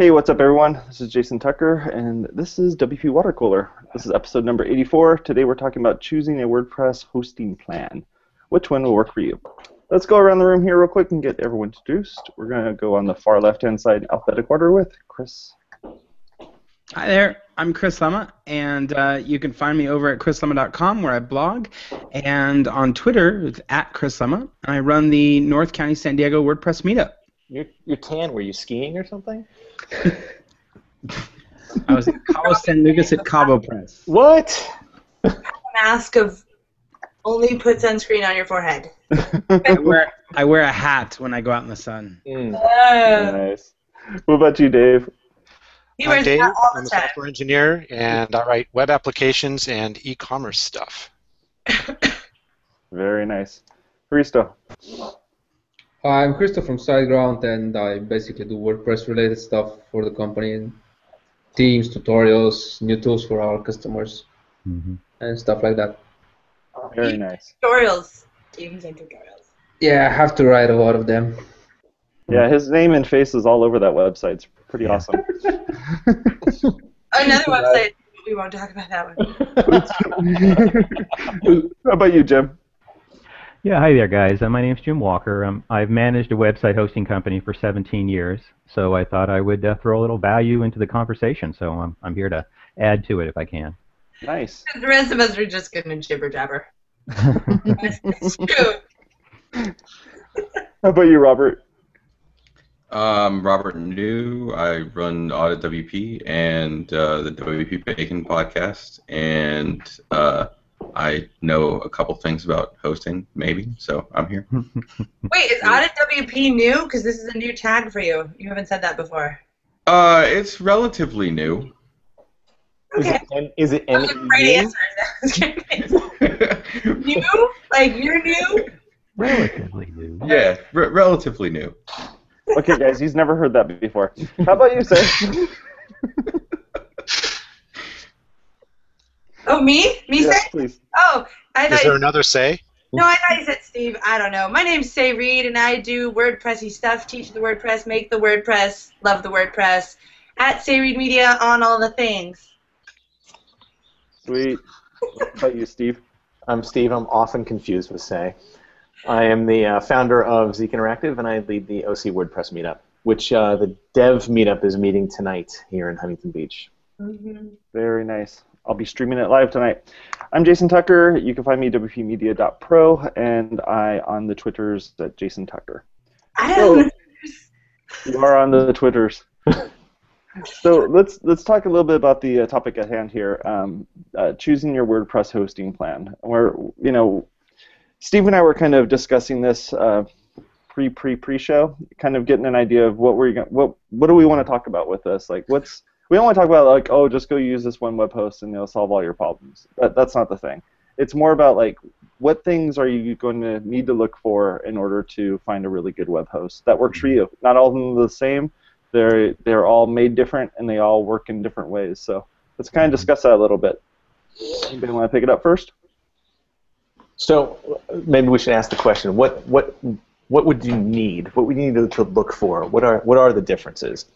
Hey, what's up, everyone? This is Jason Tucker, and this is WP Water Cooler. This is episode number 84. Today we're talking about choosing a WordPress hosting plan. Which one will work for you? Let's go around the room here real quick and get everyone introduced. We're going to go on the far left-hand side alphabetic order with Chris. Hi there, I'm Chris Lema, and uh, you can find me over at chrislema.com where I blog, and on Twitter it's at Chris and I run the North County San Diego WordPress Meetup. You're, you're tan. Were you skiing or something? I was at Cabo San Lucas at Cabo Press. What? mask of only put sunscreen on your forehead. I wear I wear a hat when I go out in the sun. Mm. Oh. Nice. What about you, Dave? he I'm wears Dave. that all I'm a time. software engineer, and I write web applications and e-commerce stuff. Very nice. Hristo. Hi, I'm Christoph from SiteGround, and I basically do WordPress-related stuff for the company, teams, tutorials, new tools for our customers, mm-hmm. and stuff like that. Very nice. Tutorials. Teams and tutorials. Yeah, I have to write a lot of them. Yeah, his name and face is all over that website. It's pretty awesome. Another website. We won't talk about that one. How about you, Jim? Yeah, hi there, guys. Uh, my name's Jim Walker. Um, I've managed a website hosting company for 17 years, so I thought I would uh, throw a little value into the conversation. So I'm, I'm here to add to it if I can. Nice. The rest of us are just going to jibber jabber. It's, it's true. How about you, Robert? Um, Robert Neu. I run Audit WP and uh, the WP Bacon podcast, and uh, I know a couple things about hosting, maybe. So I'm here. Wait, is Audit WP new? Because this is a new tag for you. You haven't said that before. Uh, it's relatively new. Is Okay. it, N- is it That was a great answer. That was great. new? Like you're new? Relatively new. yeah, re- relatively new. Okay, guys, he's never heard that before. How about you, sir? Oh, me? Me yes, say? please. Oh, I thought. Is thought. there another say? No, I thought you said Steve. I don't know. My name's Sé Reed, and I do WordPressy stuff. Teach the WordPress, make the WordPress, love the WordPress. At Sé Reed Media on all the things. Sweet. How about you, Steve? I'm Steve. I'm often confused with Sé. I am the uh, founder of Zeek Interactive, and I lead the OC WordPress meetup, which uh, the Dev meetup is meeting tonight here in Huntington Beach. Mm-hmm. Very nice. I'll be streaming it live tonight. I'm Jason Tucker. You can find me at wpmedia.pro, and I on the Twitters at Jason Tucker. I don't. You are on the Twitters. so let's let's talk a little bit about the uh, topic at hand here. Um, uh, choosing your WordPress hosting plan. Where you know, Steve and I were kind of discussing this uh, pre pre pre show, kind of getting an idea of what we're gonna, what what do we want to talk about with this? Like, what's we don't want to talk about like oh just go use this one web host and it'll solve all your problems. That, that's not the thing. It's more about like what things are you going to need to look for in order to find a really good web host that works for you. Not all of them are the same. They're they're all made different and they all work in different ways. So let's kind of discuss that a little bit. Anybody want to pick it up first? So maybe we should ask the question: What what what would you need? What would you need to, to look for? What are what are the differences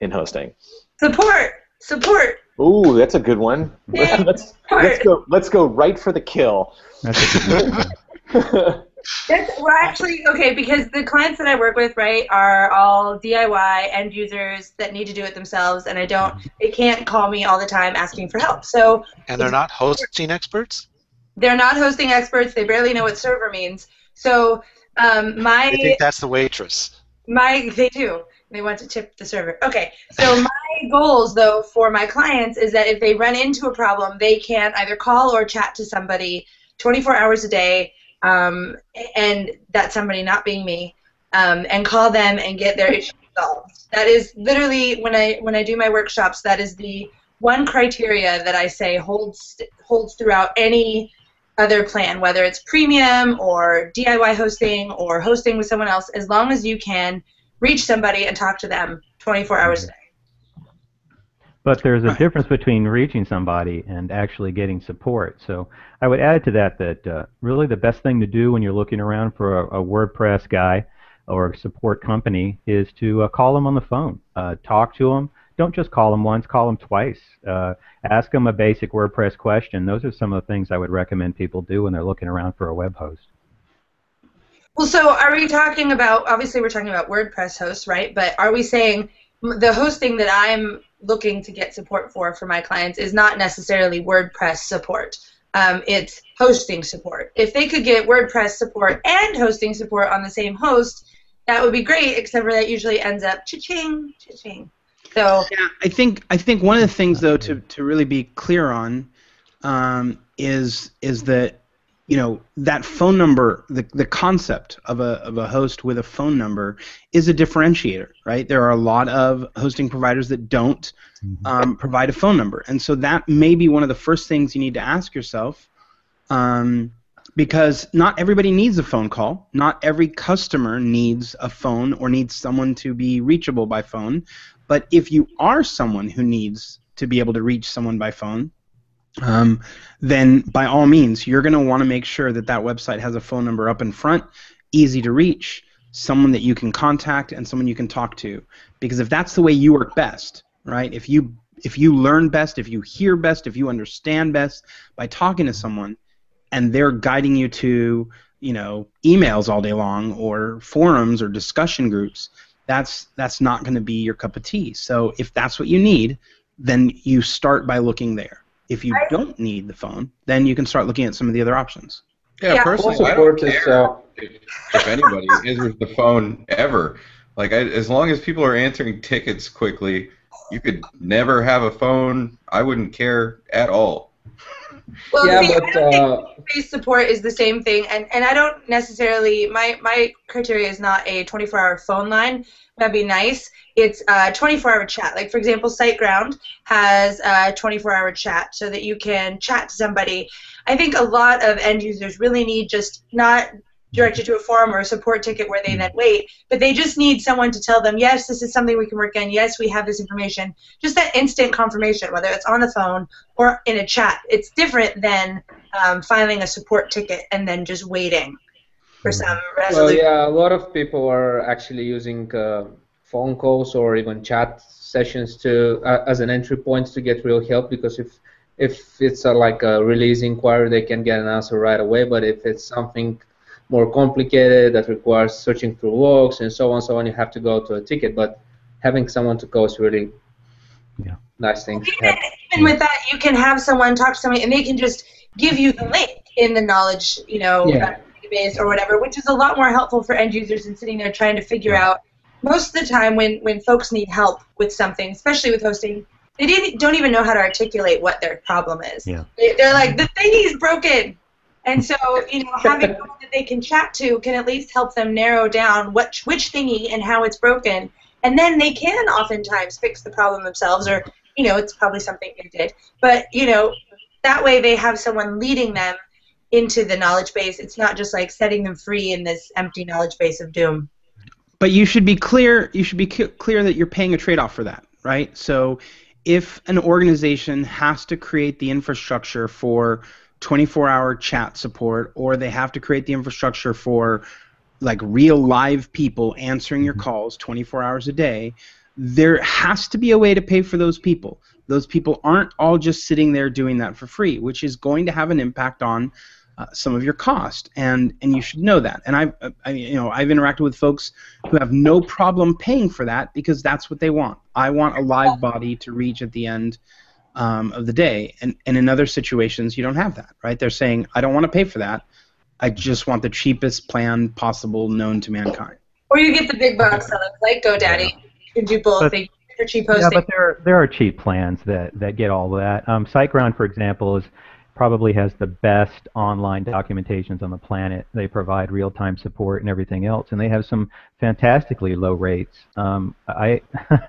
in hosting? Support. Support. Ooh, that's a good one. Yeah. let's let's go let's go right for the kill. That's a good one. That's, well, actually, okay, because the clients that I work with, right, are all DIY end users that need to do it themselves, and I don't, they can't call me all the time asking for help. So And they're not hosting experts? they're not hosting experts. They barely know what server means. So um, my I think that's the waitress. My they do. They want to tip the server. Okay. So my goals though for my clients is that if they run into a problem, they can either call or chat to somebody 24 hours a day, um, and that somebody not being me, um, and call them and get their issue solved. That is literally when I when I do my workshops. That is the one criteria that I say holds holds throughout any other plan, whether it's premium or DIY hosting or hosting with someone else, as long as you can reach somebody and talk to them 24 hours a day. But there's a difference between reaching somebody and actually getting support. So I would add to that that uh, really the best thing to do when you're looking around for a, a WordPress guy or a support company is to uh, call them on the phone, uh, talk to them. Don't just call them once, call them twice. Uh, ask them a basic WordPress question. Those are some of the things I would recommend people do when they're looking around for a web host. Well, so are we talking about? Obviously, we're talking about WordPress hosts, right? But are we saying the hosting that I'm looking to get support for for my clients is not necessarily WordPress support? Um, it's hosting support. If they could get WordPress support and hosting support on the same host, that would be great. Except for that usually ends up cha-ching, cha-ching. So yeah, I think I think one of the things though to, to really be clear on um, is is that you know that phone number the, the concept of a, of a host with a phone number is a differentiator right? There are a lot of hosting providers that don't mm-hmm. um, provide a phone number. And so that may be one of the first things you need to ask yourself um, because not everybody needs a phone call. Not every customer needs a phone or needs someone to be reachable by phone. But if you are someone who needs to be able to reach someone by phone um, then by all means, you're going to want to make sure that that website has a phone number up in front, easy to reach, someone that you can contact, and someone you can talk to. Because if that's the way you work best, right? If you if you learn best, if you hear best, if you understand best by talking to someone, and they're guiding you to you know emails all day long or forums or discussion groups, that's that's not going to be your cup of tea. So if that's what you need, then you start by looking there. If you don't need the phone, then you can start looking at some of the other options. Yeah, yeah. personally, I don't care uh, if, if anybody answers the phone ever. Like, I, as long as people are answering tickets quickly, you could never have a phone. I wouldn't care at all. Well, yeah, see, but, I don't uh, think face support is the same thing, and, and I don't necessarily my my criteria is not a 24-hour phone line. That'd be nice. It's a 24-hour chat. Like for example, SiteGround has a 24-hour chat so that you can chat to somebody. I think a lot of end users really need just not directed to a forum or a support ticket where they then wait, but they just need someone to tell them, yes, this is something we can work on. Yes, we have this information. Just that instant confirmation, whether it's on the phone or in a chat. It's different than um, filing a support ticket and then just waiting for some resolution. Well, yeah, a lot of people are actually using uh, phone calls or even chat sessions to uh, as an entry point to get real help because if if it's a, like a release inquiry, they can get an answer right away. But if it's something more complicated that requires searching through logs and so on, so on, you have to go to a ticket. But having someone to go is really yeah. nice thing. Even, even with that, you can have someone talk to somebody, and they can just give you the link in the knowledge, you know, yeah database or whatever, which is a lot more helpful for end users than sitting there trying to figure out. Most of the time, when, when folks need help with something, especially with hosting, they don't even know how to articulate what their problem is. Yeah. They're like, the thing is broken. And so, you know, having someone that they can chat to can at least help them narrow down what which thingy and how it's broken. And then they can oftentimes fix the problem themselves, or you know, it's probably something they did. But you know, that way they have someone leading them into the knowledge base. It's not just like setting them free in this empty knowledge base of doom. But you should be clear. You should be clear that you're paying a trade-off for that, right? So, if an organization has to create the infrastructure for 24-hour chat support, or they have to create the infrastructure for like real live people answering your mm-hmm. calls 24 hours a day, there has to be a way to pay for those people. Those people aren't all just sitting there doing that for free, which is going to have an impact on uh, some of your cost, and and you should know that. And I've I, you know I've interacted with folks who have no problem paying for that because that's what they want. I want a live body to reach at the end um, of the day, and and in other situations you don't have that, right? They're saying I don't want to pay for that. I just want the cheapest plan possible known to mankind. Or you get the big box sellers like GoDaddy. You can do both. But, they cheap hosting. Yeah, but there there are cheap plans that that get all of that. Um, SiteGround, for example, is probably has the best online documentations on the planet. They provide real-time support and everything else, and they have some fantastically low rates. Um, I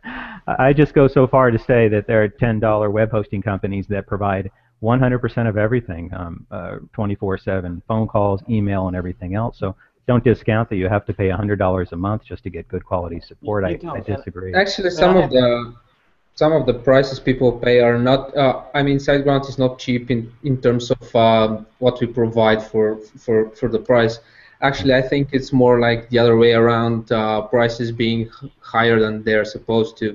I just go so far to say that there are $10 web hosting companies that provide 100% of everything, um, uh, 24/7 phone calls, email, and everything else. So don't discount that you have to pay $100 a month just to get good quality support. I, I disagree. Actually, some of the some of the prices people pay are not. Uh, I mean, SiteGround is not cheap in in terms of uh, what we provide for for for the price. Actually, I think it's more like the other way around. Uh, prices being higher than they're supposed to,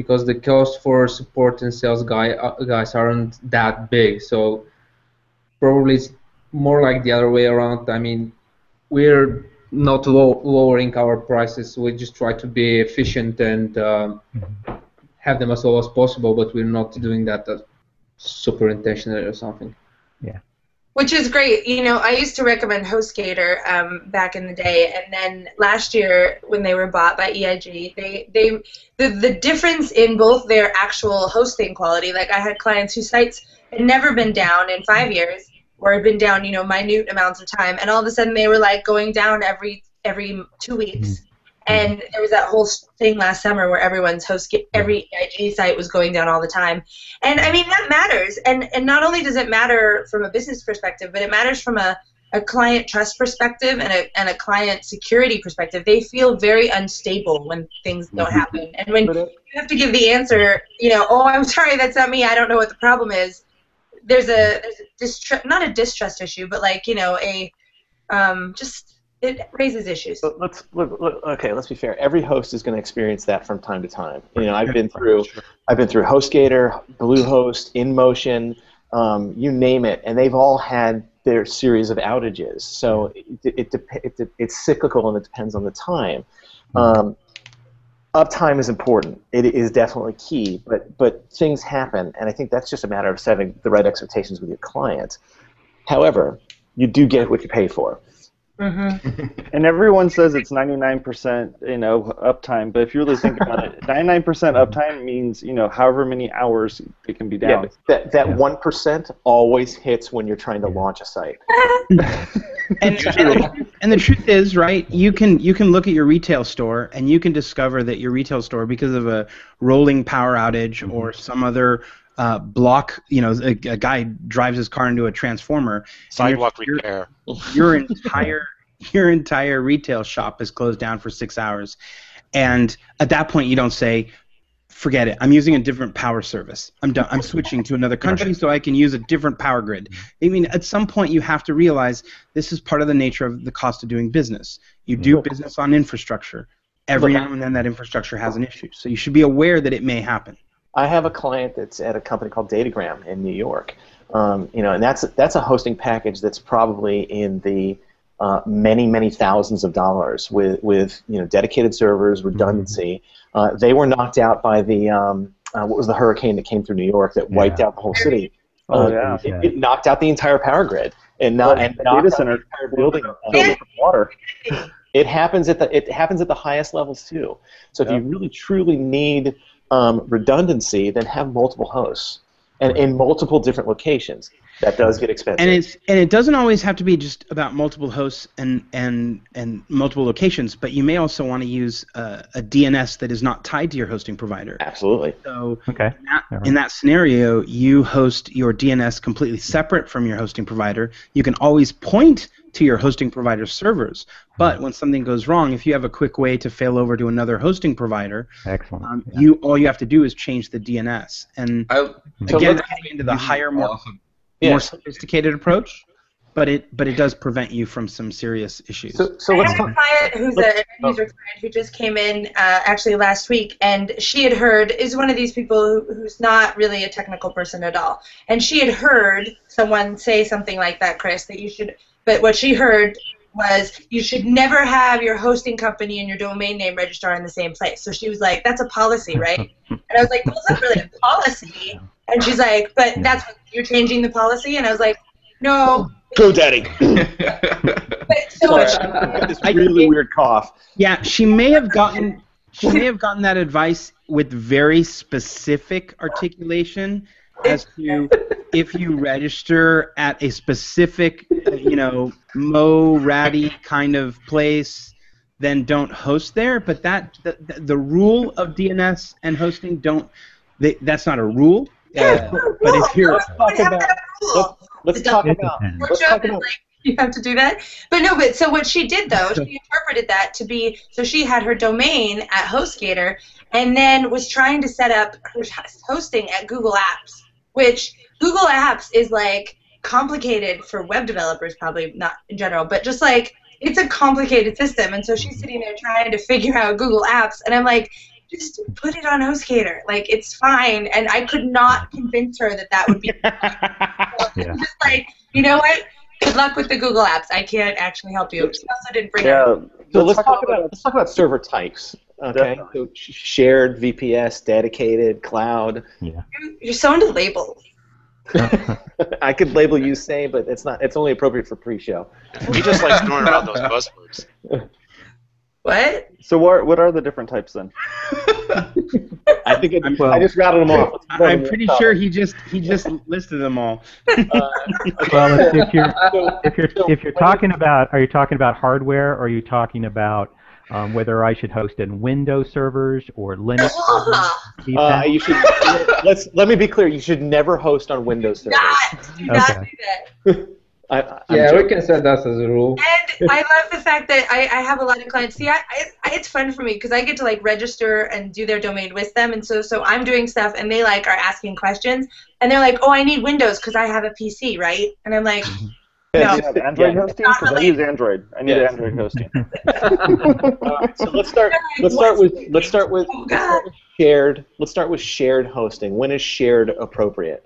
because the cost for support and sales guy uh, guys aren't that big. So probably it's more like the other way around. I mean, we're not low, lowering our prices. We just try to be efficient and um have them as low as possible, but we're not doing that super intentionally or something. Yeah. Which is great. You know, I used to recommend HostGator um, back in the day, and then last year when they were bought by EIG, they they the the difference in both their actual hosting quality. Like I had clients whose sites had never been down in five years, or had been down, you know, minute amounts of time, and all of a sudden they were like going down every every two weeks. Mm-hmm. And there was that whole thing last summer where everyone's host mm-hmm. every EIG site was going down all the time. And I mean that matters. And and not only does it matter from a business perspective, but it matters from a, a client trust perspective and a and a client security perspective. They feel very unstable when things don't mm-hmm. happen. And when you have to give the answer, you know, oh I'm sorry, that's not me, I don't know what the problem is. There's a there's a distrust not a distrust issue, but like, you know, a um, just it raises issues. But let's look, look, okay. Let's be fair. Every host is going to experience that from time to time. You know, I've been through, I've been through HostGator, Bluehost, InMotion, um, you name it, and they've all had their series of outages. So it, it, dep- it, de- it's cyclical and it depends on the time. Um, uptime is important. It is definitely key, but but things happen, and I think that's just a matter of setting the right expectations with your client. However, you do get what you pay for. Mm-hmm. And everyone says it's 99%, you know, uptime, but if you really think about it, 99% uptime means, you know, however many hours it can be down. but that that Yeah. one always hits when you're trying to launch a site. and, and, and the truth is, right? You can you can look at your retail store and you can discover that your retail store, because of a rolling power outage or some other uh, block, you know, a, a guy drives his car into a transformer. Sidewalk your, repair. your entire your entire retail shop is closed down for six hours, and at that point you don't say, "Forget it. I'm using a different power service. I'm done. I'm switching to another country so I can use a different power grid." I mean, at some point you have to realize this is part of the nature of the cost of doing business. You do business on infrastructure. Every now and then that infrastructure has an issue, so you should be aware that it may happen. I have a client that's at a company called Datagram in New York. Um, you know, and that's that's a hosting package that's probably in the uh, many many thousands of dollars with with you know dedicated servers, redundancy. Uh, they were knocked out by the um, uh, what was the hurricane that came through New York that wiped Yeah. out the whole city. Oh, Uh, yeah. It, it knocked out the entire power grid and not Well, and data center building. filled with water. It happens at the it happens at the highest levels too. So if Yeah. you really truly need um, redundancy, then have multiple hosts and in multiple different locations. That does get expensive. and it's and it doesn't always have to be just about multiple hosts and and and multiple locations but you may also want to use a, a DNS that is not tied to your hosting provider Absolutely. so Okay. in that, in that scenario you host your DNS completely separate from your hosting provider you can always point to your hosting provider's servers but when something goes wrong if you have a quick way to fail over to another hosting provider Excellent. um, Yeah. you all you have to do is change the DNS and I, So again let's- into the higher more also- Yeah. more sophisticated approach, but it but it does prevent you from some serious issues. So, so I let's I have a client who's let's- a user client who just came in uh, actually last week, and she had heard is one of these people who, who's not really a technical person at all, and she had heard someone say something like that, Chris, that you should. But what she heard was you should never have your hosting company and your domain name registrar in the same place. So she was like, "That's a policy, right?" and I was like, "Well, it's not really a policy." And she's like, "But that's what you're changing the policy," and I was like, "No." GoDaddy. But so Sorry, what I got this I- really weird cough. yeah, she may have gotten she may have gotten that advice with very specific articulation as to if you register at a specific, uh, you know, Mo Ratty kind of place, then don't host there. But that the, the, the rule of DNS and hosting don't. They, that's not a rule. Uh, but if you're Let's talk about. that rule. Let's talk about. Let's talk about. you have to do that. But no, but so what she did though, she interpreted that to be so she had her domain at HostGator and then was trying to set up her hosting at Google Apps, which Google Apps is like complicated for web developers, probably not in general, but just like it's a complicated system, and so she's sitting there trying to figure out Google Apps, and I'm like, just put it on HostGator. Like it's fine. And I could not convince her that that would be. Yeah. just like, you know what? Good luck with the Google Apps. I can't actually help you. She also didn't bring Yeah. up. So let's talk about let's talk about server types. Okay, Definitely. so shared, VPS, dedicated, cloud. Yeah. You're so into labels. I could label you say, but it's not. It's only appropriate for pre-show. We just like throwing around those buzzwords. What? So what what are the different types then? I think it, Well- I just rattled them off. I- run I'm pretty off. sure he just he just listed them all. Uh, Well, if, if you're if you're if you're talking about are you talking about hardware or are you talking about um, whether I should host in Windows servers or Linux? servers, Uh, you should let's let me be clear. You should never host on Windows servers. Not. Do not Okay. do that. I, I'm Yeah, we can set that as a rule. And I love the fact that I, I have a lot of clients. See, I, I, it's fun for me because I get to like register and do their domain with them, and so so I'm doing stuff, and they like are asking questions, and they're like, "Oh, I need Windows because I have a PC, right?" And I'm like, mm-hmm. Do No. you have Android Yeah. hosting? Because I Not use Android. I need Yeah. Android hosting. Alright, uh, so let's start. Let's start with. Let's start with. "Oh let's start with shared. Let's start with shared hosting. When is shared appropriate?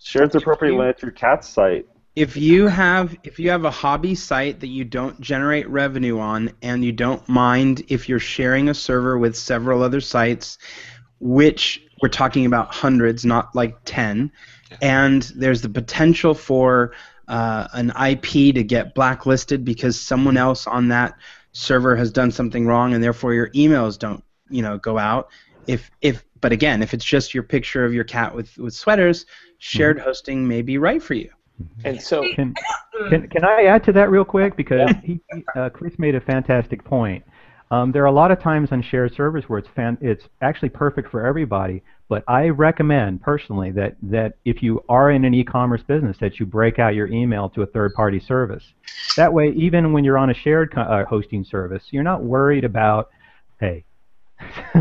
Shared's appropriate when it's your cat's site. If you have if you have a hobby site that you don't generate revenue on and you don't mind if you're sharing a server with several other sites, which we're talking about hundreds, not like 10, and there's the potential for uh, an IP to get blacklisted because someone else on that server has done something wrong and therefore your emails don't, you know, go out. If if but again, if it's just your picture of your cat with with sweaters, shared hosting may be right for you. And so, Can, can, can I add to that real quick? Because he, he- uh, Chris made a fantastic point. Um, there are a lot of times on shared servers where it's fan, it's actually perfect for everybody. But I recommend personally that, that if you are in an e-commerce business, that you break out your email to a third-party service. That way, even when you're on a shared co- uh, hosting service, you're not worried about, hey,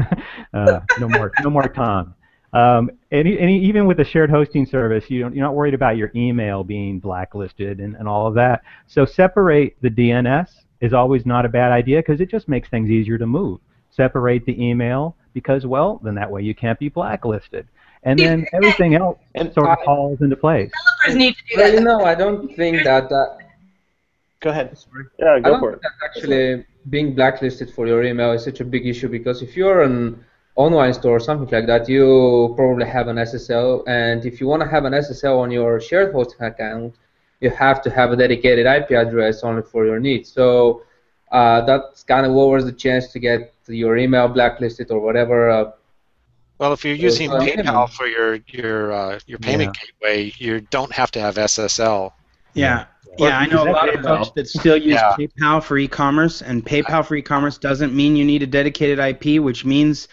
uh, no more, no more Tom. Um, any, any, even with a shared hosting service, you don't, you're not worried about your email being blacklisted and, and all of that. So separate the DNS is always not a bad idea because it just makes things easier to move. Separate the email because, well, then that way you can't be blacklisted. And then everything else and sort of I- falls into place. Developers need to do Well, you know, I don't think that that go ahead. Yeah, I go don't for think it. that actually being blacklisted for your email is such a big issue because if you're an online store or something like that, you probably have an SSL, and if you want to have an SSL on your shared hosting account, you have to have a dedicated IP address only for your needs. So uh, that kind of lowers the chance to get your email blacklisted or whatever. Uh, Well, if you're using uh. PayPal for your your uh, your payment gateway, you don't have to have SSL. Yeah. Yeah, I know a lot of PayPal. folks that still use Yeah. PayPal for e-commerce, and PayPal for e-commerce doesn't mean you need a dedicated IP, which means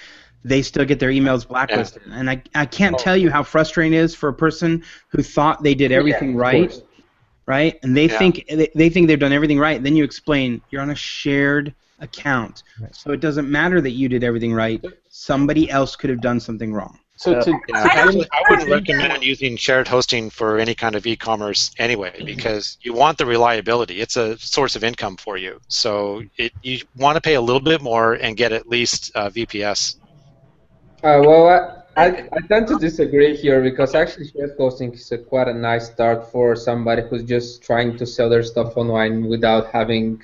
they still get their emails blacklisted. And I, I can't tell you how frustrating it is for a person who thought they did everything yeah, right, course. right? And they Yeah. think they, they think they've done everything right. Then you explain you're on a shared account, Right. so it doesn't matter that you did everything right. Somebody else could have done something wrong. So to, Yeah, I don't- I wouldn't recommend using shared hosting for any kind of e-commerce anyway, because you want the reliability. It's a source of income for you, so it, you want to pay a little bit more and get at least uh, VPS. Uh, well, I, I, I tend to disagree here because actually shared hosting is a quite a nice start for somebody who's just trying to sell their stuff online without having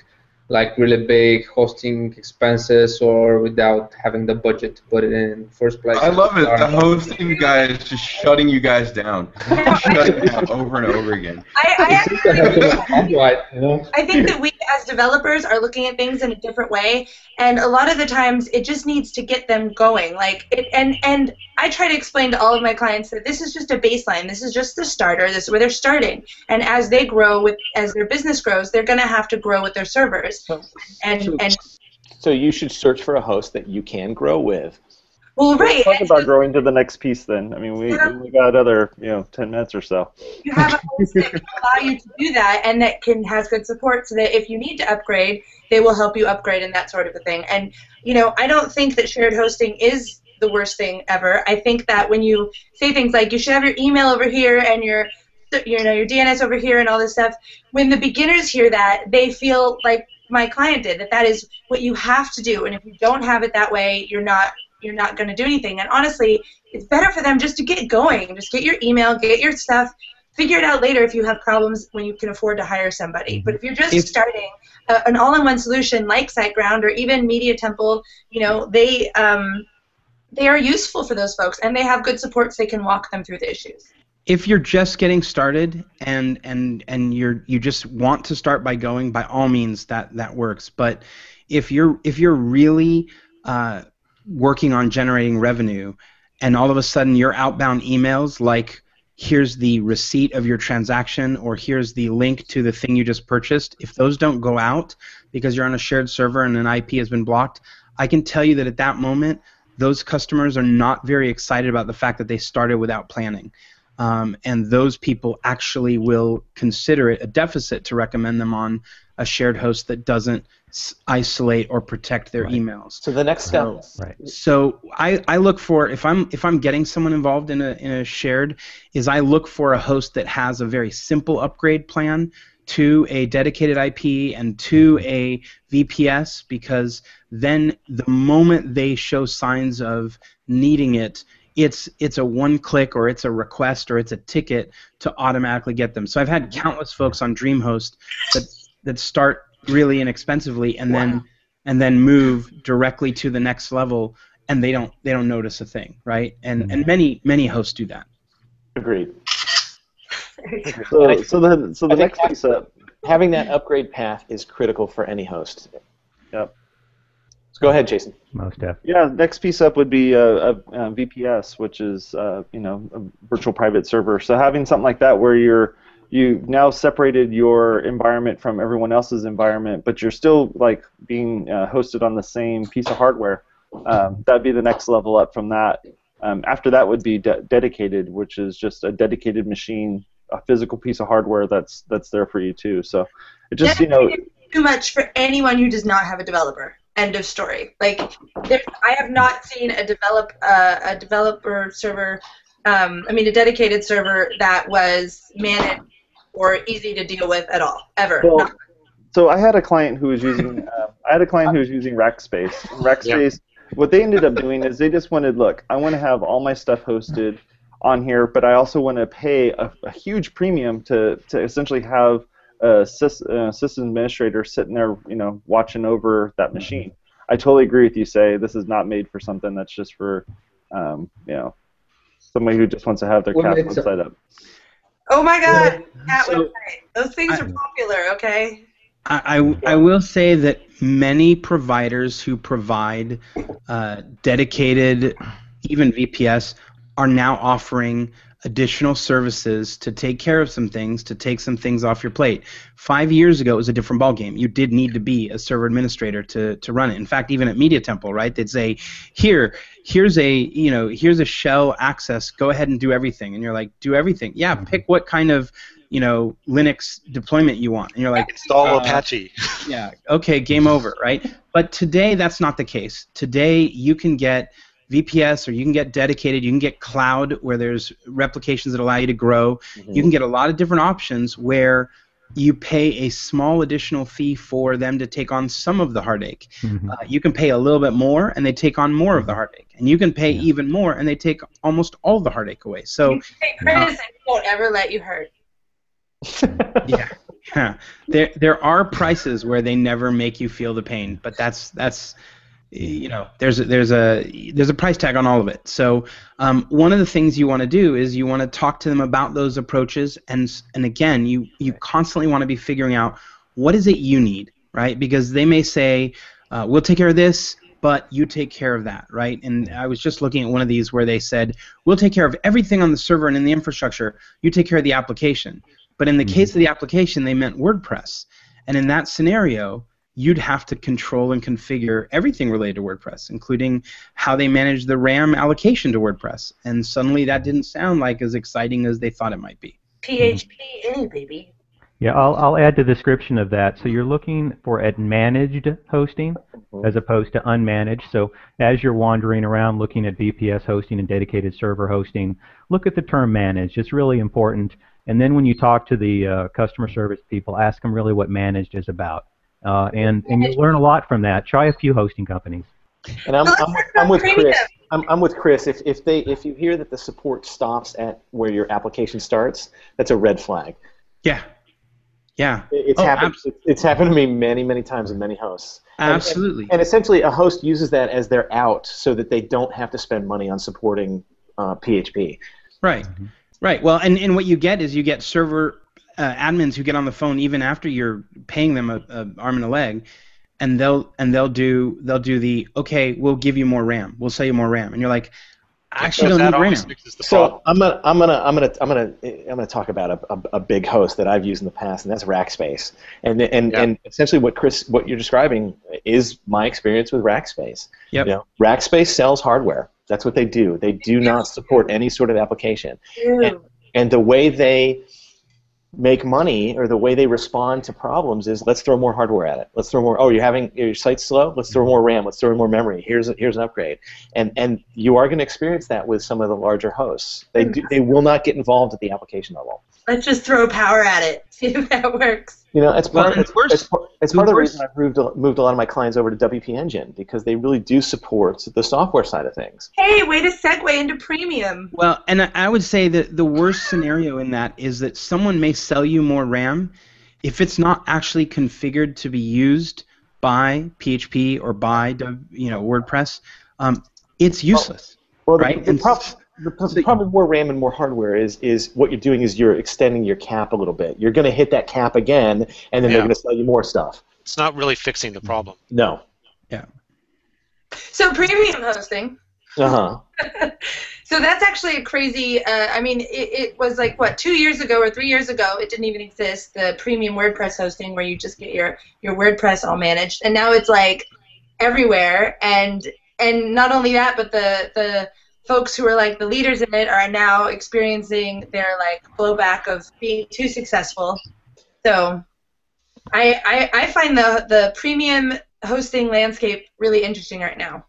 like really big hosting expenses or without having the budget to put it in first place. I love it. The hosting guy is just shutting you guys down. shutting down over and over again. I, I It seems to have been a spotlight, you know? I think that we as developers are looking at things in a different way, and a lot of the times it just needs to get them going. Like it, and and I try to explain to all of my clients that this is just a baseline. This is just the starter. This is where they're starting, and as they grow with as their business grows, they're going to have to grow with their servers. And so, and so you should search for a host that you can grow with. well, right. Talk and about so growing to the next piece then. I mean, we, Yeah. we got another, you know, 10 minutes or so. you have a host that can allow you to do that and that can has good support so that if you need to upgrade they will help you upgrade and that sort of a thing and you know i don't think that shared hosting is the worst thing ever i think that when you say things like you should have your email over here and your you know your DNS over here and all this stuff. When the beginners hear that, they feel like my client did that that is what you have to do, and if you don't have it that way, you're not you're not going to do anything. And honestly, it's better for them just to get going. Just get your email, get your stuff. Figure it out later if you have problems when you can afford to hire somebody. But if you're just If- starting a, an all-in-one solution like SiteGround or even Media Temple, you know they um, they are useful for those folks, and they have good supports. They can walk them through the issues. If you're just getting started and and and you're you just want to start by going by all means that that works. But if you're if you're really uh, working on generating revenue and all of a sudden your outbound emails like here's the receipt of your transaction or here's the link to the thing you just purchased if those don't go out because you're on a shared server and an ip has been blocked i can tell you that at that moment those customers are not very excited about the fact that they started without planning um, and those people actually will consider it a deficit to recommend them on a shared host that doesn't s- isolate or protect their Right. emails. So the next step. Right. So I, I look for if I'm if I'm getting someone involved in a in a shared is I look for a host that has a very simple upgrade plan to a dedicated IP and to a VPS because then the moment they show signs of needing it it's it's a one click or it's a request or it's a ticket to automatically get them. So I've had countless folks on DreamHost that that start really inexpensively and then and then move directly to the next level and they don't they don't notice a thing, right? And mm-hmm. and many many hosts do that. Agreed. So, so the so the I next piece up. Having that upgrade path is critical for any host. Yep. So go ahead, Jason. Most def. Yeah, next piece up would be a, a, a VPS, which is uh, you know a virtual private server. So having something like that where you're you now separated your environment from everyone else's environment, but you're still like being uh, hosted on the same piece of hardware. Um, that'd be the next level up from that. Um, after that would be de- dedicated, which is just a dedicated machine, a physical piece of hardware that's that's there for you too. So it just you know too much for anyone who does not have a developer. End of story. Like, there, I have not seen a develop uh, a developer server. Um, I mean, a dedicated server that was managed or easy to deal with at all, ever. Well, Not- so I had a client who was using uh, I had a client who was using Rackspace. Rackspace, what they ended up doing is they just wanted, look, I want to have all my stuff hosted on here, but I also want to pay a, a huge premium to to essentially have a sys, uh, system administrator sitting there, you know, watching over that machine. I totally agree with you. Sé this is not made for something that's just for, um, you know, somebody who just wants to have their Well, cat it's website up. oh my God, cat So- website. Those things I- are popular. Okay. I, I, I will say that many providers who provide uh, dedicated, even VPS, are now offering additional services to take care of some things, to take some things off your plate. Five years ago, it was a different ballgame. You did need to be a server administrator to, to run it. In fact, even at Media Temple, right, they'd say, "Here, here's a you know, here's a shell access. Go ahead and do everything." And you're like, "Do everything? Yeah. Pick what kind of you know Linux deployment you want." And you're like, Install Uh, Apache. yeah okay game over right but today that's not the case today you can get vps or you can get dedicated you can get cloud where there's replications that allow you to grow you can get a lot of different options where you pay a small additional fee for them to take on some of the heartache Mhm. uh, you can pay a little bit more and they take on more of the heartache and you can pay even more and they take almost all the heartache away so Hey, Curtis, I won't ever let you hurt. yeah, yeah. There there are prices where they never make you feel the pain, but that's that's you know there's a, there's a there's a price tag on all of it. So um, one of the things you want to do is you want to talk to them about those approaches, and and again you you constantly want to be figuring out what is it you need, right? Because they may say uh, we'll take care of this. But you take care of that, right? And I was just looking at one of these where they said, "We'll take care of everything on the server and in the infrastructure. You take care of the application." But in the case of the application, they meant WordPress. And in that scenario, you'd have to control and configure everything related to WordPress, including how they manage the RAM allocation to WordPress. And suddenly that didn't sound like as exciting as they thought it might be. PHP in, baby. Yeah, I'll, I'll add to the description of that. So you're looking for at managed hosting as opposed to unmanaged. So as you're wandering around looking at VPS hosting and dedicated server hosting, look at the term managed. It's really important. And then when you talk to the uh, customer service people, ask them really what managed is about. Uh, and, and you'll learn a lot from that. Try a few hosting companies. And I'm, I'm, I'm with. Chris. I'm, I'm with Chris. If, if they if you hear that the support stops at where your application starts, that's a red flag. Yeah. Yeah. It's Oh, happened. abs- It's happened to me many many times in many hosts. And- Absolutely. And essentially, a host uses that as their out so that they don't have to spend money on supporting uh, PHP. Right. Right. Well, and, and what you get is you get server uh, admins who get on the phone even after you're paying them a, a arm and a leg, and they'll and they'll do they'll do the okay, we'll give you more RAM, we'll sell you more RAM, and you're like, I actually don't need RAM. So. I'm gonna I'm gonna I'm gonna I'm gonna I'm gonna talk about a, a, a big host that I've used in the past, and that's Rackspace. And and Yeah. and essentially what Chris what you're describing is my experience with Rackspace. Yep. You know, Rackspace sells hardware. That's what they do. They do not support any sort of application. Ew. And the way they make money or the way they respond to problems is let's throw more hardware at it. Let's throw more. Oh, you're having your site's slow. Let's throw more RAM. Let's throw more memory. Here's a, here's an upgrade. And and you are going to experience that with some of the larger hosts. They do, they will not get involved at the application level. Let's just throw power at it. See if that works. You know, it's part, Well, and it's, worse- it's, part- it's part of the reason I've moved a, moved a lot of my clients over to WP Engine because they really do support the software side of things. Hey, way to segue into premium. Well, and I- I would say that the worst scenario in that is that someone may sell you more RAM if it's not actually configured to be used by PHP or by you know WordPress. Um, it's useless. Well, the, Right, the, and prob- s- the, the problem with more RAM and more hardware is is what you're doing is you're extending your cap a little bit. You're going to hit that cap again, and then they're going to sell you more stuff. It's not really fixing the problem. No. Yeah. So premium hosting. Uh huh. So that's actually a crazy. Uh, I mean, it, it was like what two years ago or three years ago. It didn't even exist. The premium WordPress hosting, where you just get your your WordPress all managed, and now it's like everywhere. And and not only that, but the the folks who are like the leaders in it are now experiencing their like blowback of being too successful. So, I I, I find the the premium hosting landscape really interesting right now.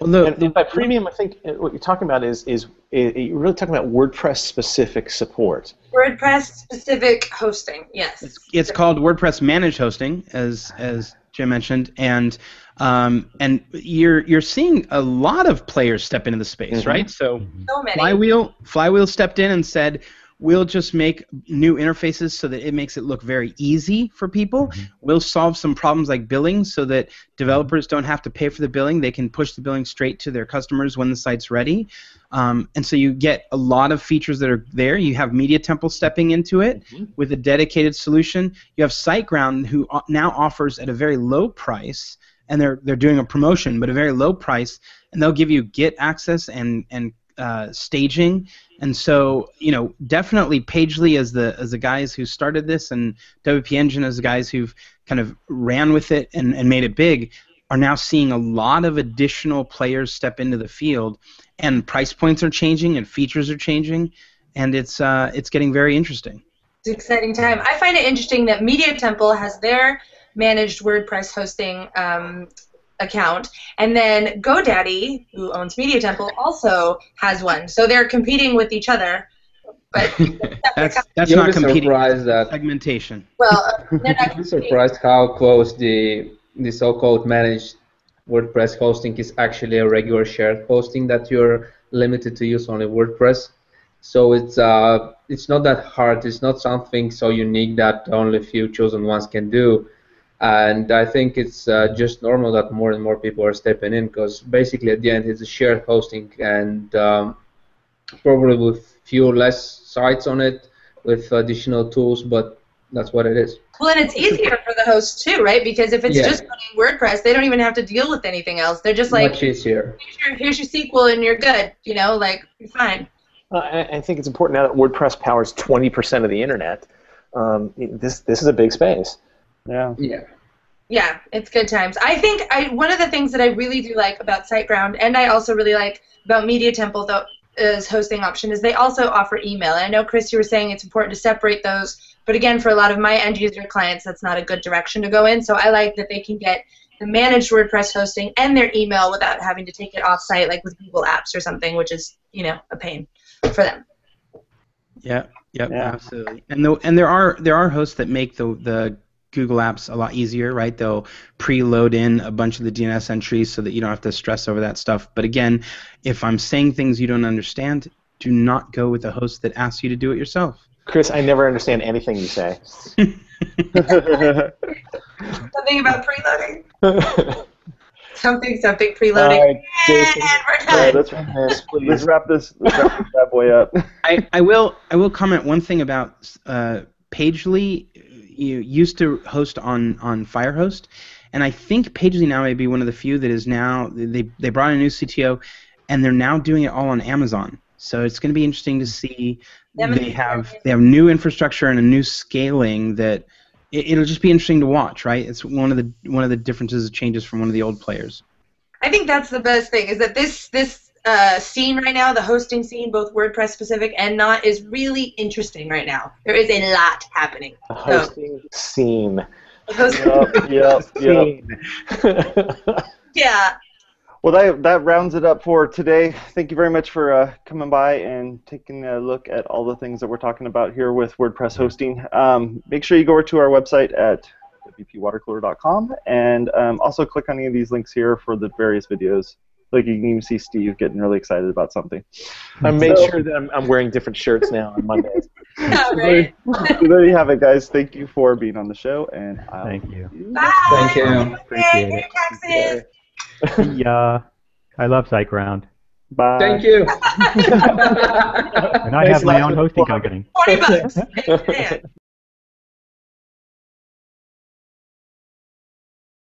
Well, the, And, and by premium, I think uh, what you're talking about is is, is you're really talking about WordPress specific support. WordPress specific hosting, yes. It's, it's called WordPress Managed Hosting, as as Jim mentioned, and um, and you're you're seeing a lot of players step into the space, Mhm. right? So so many. Flywheel Flywheel stepped in and said, "We'll just make new interfaces so that it makes it look very easy for people. We'll solve some problems like billing so that developers don't have to pay for the billing. They can push the billing straight to their customers when the site's ready. Um, and so you get a lot of features that are there. You have Media Temple stepping into it with a dedicated solution. You have SiteGround who now offers at a very low price, and they're they're doing a promotion, but a very low price, and they'll give you Git access and and uh, staging. And so you know definitely Pagely as the as the guys who started this, and WP Engine as the guys who've kind of ran with it and, and made it big, are now seeing a lot of additional players step into the field, and price points are changing and features are changing, and it's uh, it's getting very interesting. It's an exciting time. I find it interesting that Media Temple has their managed WordPress hosting um, account, and then GoDaddy, who owns Media Temple, also has one. So they're competing with each other. But That's that's You'll not be competing. surprised that Segmentation. well, uh, they're be surprised how close the the so-called managed WordPress hosting is actually a regular shared hosting that you're limited to use only WordPress. So it's uh, it's not that hard. It's not something so unique that only a few chosen ones can do. And I think it's uh, just normal that more and more people are stepping in because basically at the end it's a shared hosting and um, probably with few less sites on it with additional tools, but that's what it is. Well, and it's easier for the host too, right? Because if it's Yeah. just running WordPress, they don't even have to deal with anything else. They're just like, Much easier. here's your, here's your SQL and you're good. You know, like you're fine. Uh, I, I think it's important now that WordPress powers 20% of the internet. Um, this this is a big space. Yeah. Yeah. Yeah, it's good times. I think I one of the things that I really do like about SiteGround, and I also really like about Media Temple, though, is hosting option is they also offer email. And I know Chris, you were saying it's important to separate those, but again, for a lot of my end user clients, that's not a good direction to go in. So I like that they can get the managed WordPress hosting and their email without having to take it off site, like with Google Apps or something, which is you know a pain for them. Yeah, yep, Yeah. absolutely. And the, and there are there are hosts that make the the Google Apps a lot easier, right? They'll preload in a bunch of the DNS entries so that you don't have to stress over that stuff. But again, if I'm saying things you don't understand, do not go with a host that asks you to do it yourself. Chris, I never understand anything you say. Something about preloading. All Something, something preloading. right, Jason. and we're done. let's, Yes, please. let's wrap this let's wrap this bad boy up. I, I will I will comment one thing about uh, Pagely. You used to host on on Firehost, and I think Pagely now may be one of the few that is now they they brought in a new CTO, and they're now doing it all on Amazon. So it's going to be interesting to see. They have they have new infrastructure and a new scaling that it, it'll just be interesting to watch. Right? It's one of the one of the differences changes from one of the old players. I think that's the best thing is that this this uh, scene right now, the hosting scene, both WordPress specific and not, is really interesting right now. There is a lot happening. The hosting scene. Host- Yep, yep, yep. Scene. yeah. Well, that, that rounds it up for today. Thank you very much for uh, coming by and taking a look at all the things that we're talking about here with WordPress hosting. Um, make sure you go over to our website at wpwatercooler.com and um, also click on any of these links here for the various videos. Like you can even see Steve getting really excited about something. Hmm. I made So- sure that I'm, I'm wearing different shirts now on Mondays. Yeah, So right. there, so there you have it, guys. Thank you for being on the show, and I'll Thank you. Bye. Thank you. Appreciate it. your taxes. Yeah, uh, I love SiteGround, Bye. Thank you. and I Thanks have my own hosting company. Twenty bucks. Man.